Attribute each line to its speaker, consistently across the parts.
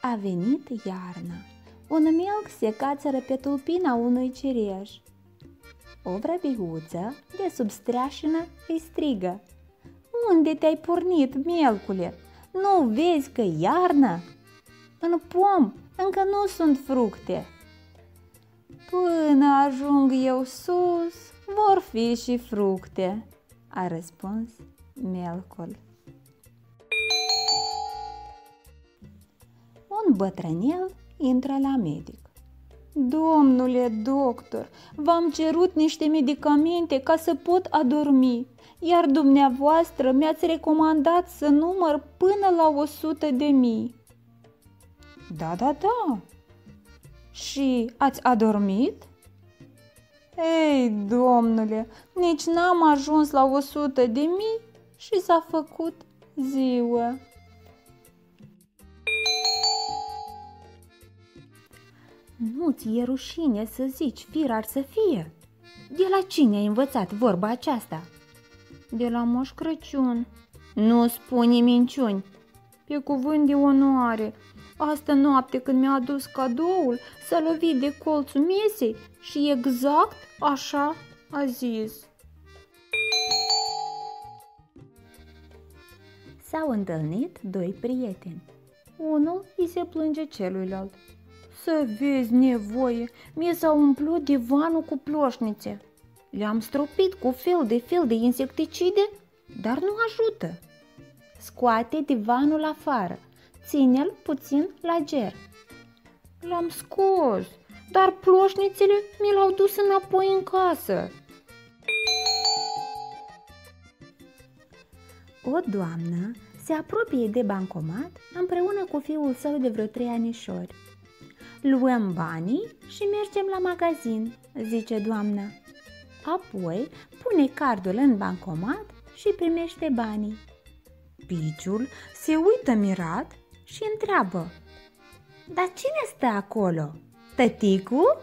Speaker 1: A venit iarna. Un melc se cațără pe tulpina unui cireș. O vrăbiuță de sub streașină îi strigă. Unde te-ai pornit, melcule? Nu vezi că iarnă? În pom încă nu sunt fructe. Până ajung eu sus, vor fi și fructe, a răspuns melcul. Un bătrânel intră la medic. Domnule doctor, v-am cerut niște medicamente ca să pot adormi, iar dumneavoastră mi-ați recomandat să număr până la 100 de mii. Da, da, da. Și ați adormit? Ei, domnule, nici n-am ajuns la 100 de mii și s-a făcut ziua. Nu ți e rușine să zici fir ar să fie? De la cine ai învățat vorba aceasta? De la Moș Crăciun. Nu spune minciuni. Pe cuvânt de onoare, Asta noapte când mi-a adus cadoul, s-a lovit de colțul mesei și exact așa a zis. S-au întâlnit doi prieteni. Unul îi se plânge celuilalt. Să vezi nevoie, mi s-a umplut divanul cu ploșnițe. Le-am stropit cu fel de fel de insecticide, dar nu ajută. Scoate divanul afară, ține-l puțin la ger. L-am scos, dar ploșnițele mi l-au dus înapoi în casă. O doamnă se apropie de bancomat împreună cu fiul său de vreo trei anișori. Luăm banii și mergem la magazin, zice doamna. Apoi pune cardul în bancomat și primește banii. Piciul se uită mirat și întreabă Dar cine stă acolo? Tăticu?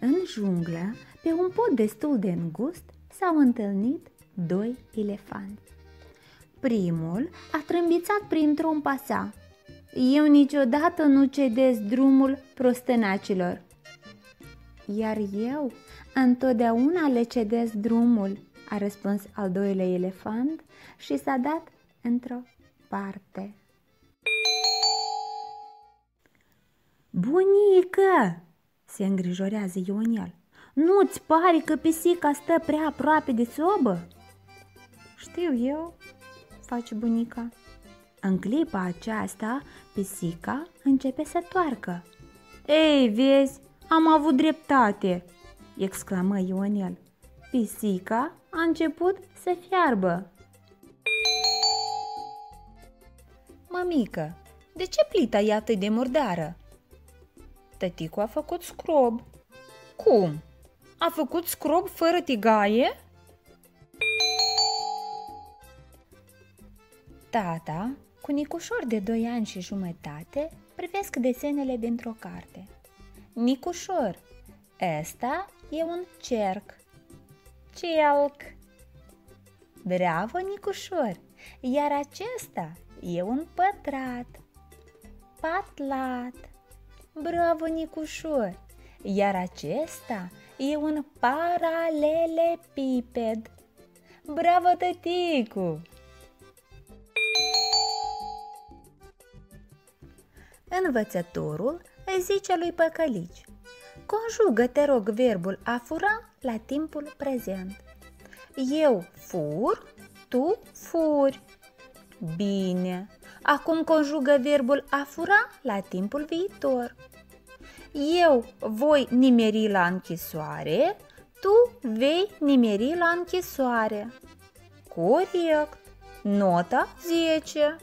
Speaker 1: În junglă, pe un pod destul de îngust, s-au întâlnit doi elefanți. Primul a trâmbițat prin trompa sa. Eu niciodată nu cedez drumul prostănacilor. Iar eu întotdeauna le cedez drumul, a răspuns al doilea elefant și s-a dat într-o parte. Bunică! se îngrijorează Ionel. Nu-ți pare că pisica stă prea aproape de sobă? Știu eu, face bunica. În clipa aceasta, pisica începe să toarcă. Ei, vezi, am avut dreptate, exclamă Ionel. Pisica a început să fiarbă. Mămică, de ce plita e atât de murdară? Tăticu a făcut scrob. Cum? A făcut scrob fără tigaie? Tata, cu Nicușor de doi ani și jumătate, privesc desenele dintr-o carte. Nicușor, ăsta e un cerc. Celc. Bravo, Nicușor! Iar acesta e un pătrat. Patlat. Bravo, Nicușor! Iar acesta e un paralelepiped. Bravo, tăticu! Învățătorul îi zice lui Păcălici Conjugă, te rog, verbul a fura la timpul prezent. Eu fur, tu furi. Bine. Acum conjugă verbul a fura la timpul viitor. Eu voi nimeri la închisoare, tu vei nimeri la închisoare. Corect. Nota 10.